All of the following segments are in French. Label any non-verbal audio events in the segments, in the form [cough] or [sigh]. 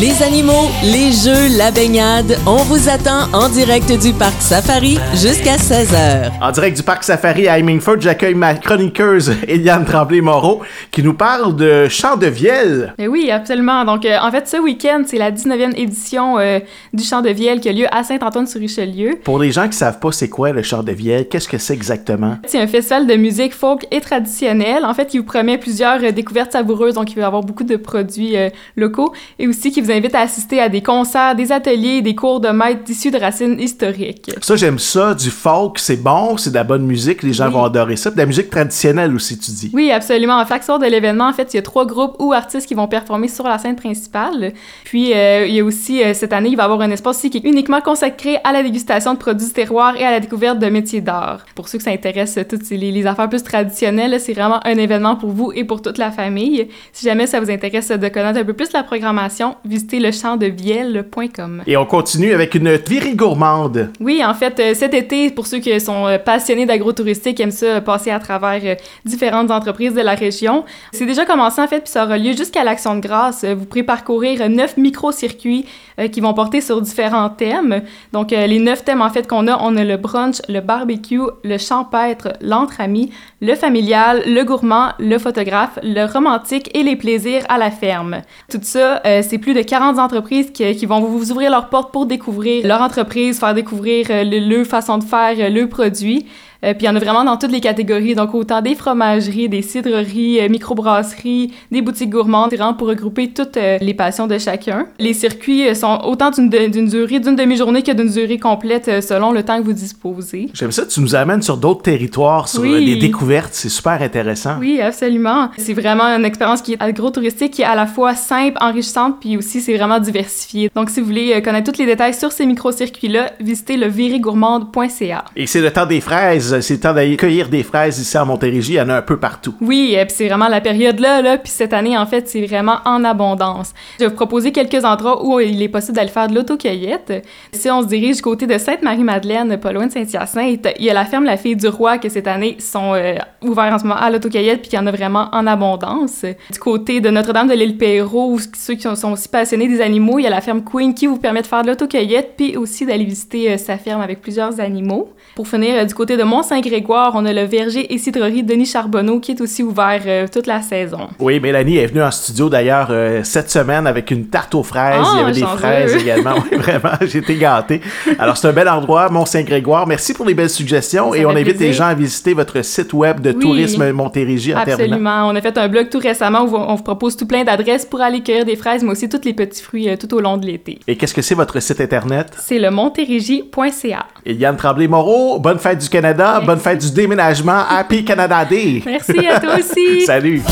Les animaux, les jeux, la baignade, on vous attend en direct du Parc Safari jusqu'à 16h. En direct du Parc Safari à Hemingford, j'accueille ma chroniqueuse [laughs] Eliane Tremblay-Moreau qui nous parle de chant de vielle. Eh oui, absolument. Donc, euh, en fait, ce week-end, c'est la 19e édition euh, du chant de vielle qui a lieu à Saint-Antoine-sur-Richelieu. Pour les gens qui savent pas c'est quoi le chant de vielle, qu'est-ce que c'est exactement? C'est un festival de musique folk et traditionnelle, en fait, qui vous promet plusieurs euh, découvertes savoureuses, donc il va y avoir beaucoup de produits locaux, et aussi qui vous invite à assister à des concerts, des ateliers, des cours de maître issus de racines historiques. Ça, j'aime ça. Du folk, c'est bon, c'est de la bonne musique, les gens vont adorer ça. Puis de la musique traditionnelle aussi, tu dis. Oui, absolument. En fait, de l'événement, en fait, il y a trois groupes ou artistes qui vont performer sur la scène principale. Puis, euh, il y a aussi, euh, cette année, il va y avoir un espace aussi qui est uniquement consacré à la dégustation de produits terroirs et à la découverte de métiers d'art. Pour ceux que ça intéresse, euh, toutes les, les affaires plus traditionnelles, c'est vraiment un événement pour vous et pour toute la famille. Si jamais ça vous intéresse de connaître un peu plus la programmation, visitez le champ-de-vielle.com. Et on continue avec une virée gourmande. Oui, en fait, euh, cet été, pour ceux qui sont euh, passionnés d'agro-touristique, aiment ça passer à travers euh, différentes entreprises de la région, c'est déjà commencé en fait, puis ça aura lieu jusqu'à l'Action de grâce. Vous pourrez parcourir neuf micro-circuits qui vont porter sur différents thèmes. Donc, les neuf thèmes en fait qu'on a, on a le brunch, le barbecue, le champêtre, l'entre-amis, le familial, le gourmand, le photographe, le romantique et les plaisirs à la ferme. Tout ça, c'est plus de 40 entreprises qui, vont vous ouvrir leurs portes pour découvrir leur entreprise, faire découvrir euh, le, leur façon de faire, euh, le produit. Euh, puis il y en a vraiment dans toutes les catégories, donc autant des fromageries, des cidreries, euh, microbrasseries, des boutiques gourmandes, vraiment pour regrouper toutes euh, les passions de chacun. Les circuits sont autant d'une durée d'une demi-journée que d'une durée complète selon le temps que vous disposez. J'aime ça, tu nous amènes sur d'autres territoires, sur des découvertes, c'est super intéressant. Oui, absolument. C'est vraiment une expérience qui est agro-touristique, qui est à la fois simple, enrichissante, puis aussi c'est vraiment diversifié. Donc si vous voulez connaître tous les détails sur ces micro-circuits-là, visitez le virégourmande.ca. Et c'est le temps des fraises c'est le temps d'aller cueillir des fraises ici à Montérégie. Il y en a un peu partout. Oui, et puis c'est vraiment la période là, là. Puis cette année, en fait, c'est vraiment en abondance. Je vais vous proposer quelques endroits où il est possible d'aller faire de l'autocueillette. Si on se dirige du côté de Sainte-Marie-Madeleine, pas loin de Saint-Hyacinthe, il y a la ferme La Fille du Roi que cette année sont euh, ouverts en ce moment à l'autocueillette puis qu'il y en a vraiment en abondance. Du côté de Notre-Dame de l'île Perrault, ceux qui sont aussi passionnés des animaux, il y a la ferme Queen qui vous permet de faire de l'autocueillette puis aussi d'aller visiter euh, sa ferme avec plusieurs animaux. Pour finir, euh, du côté de Mont-Saint-Grégoire, on a le verger et cidrerie Denis Charbonneau qui est aussi ouvert euh, toute la saison. Oui, Mélanie est venue en studio d'ailleurs euh, cette semaine avec une tarte aux fraises. Il y avait ah, des fraises [laughs] également. Oui, vraiment, [laughs] j'ai été gâté. Alors, c'est un bel endroit, Mont-Saint-Grégoire. Merci pour les belles suggestions et on invite les gens à visiter votre site web de tourisme Montérégie en Absolument. On a fait un blog tout récemment où on vous propose tout plein d'adresses pour aller cueillir des fraises, mais aussi tous les petits fruits tout au long de l'été. Et qu'est-ce que c'est votre site internet? C'est le montérégie.ca. Et Yann Tremblay-Moreau, bonne fête du Canada, bonne fête du déménagement. Happy Canada Day. Merci à toi aussi. [laughs] Salut.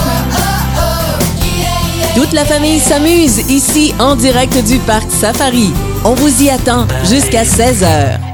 Toute la famille s'amuse ici en direct du parc Safari. On vous y attend jusqu'à 16h.